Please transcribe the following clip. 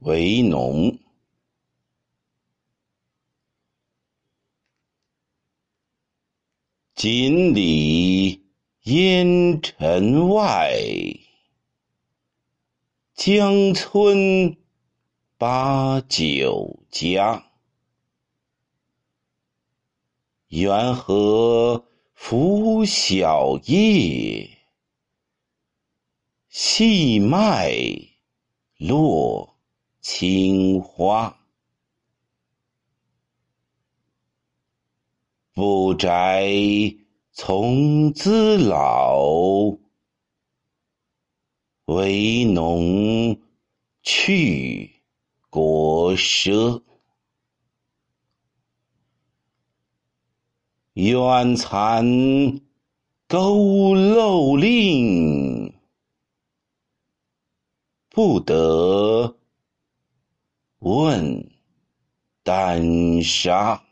为农。锦里烟尘外，江村把酒家。缘何拂晓夜，细麦落青花。不摘从兹老，为农去国赊。远残佝偻岭，不得问丹砂。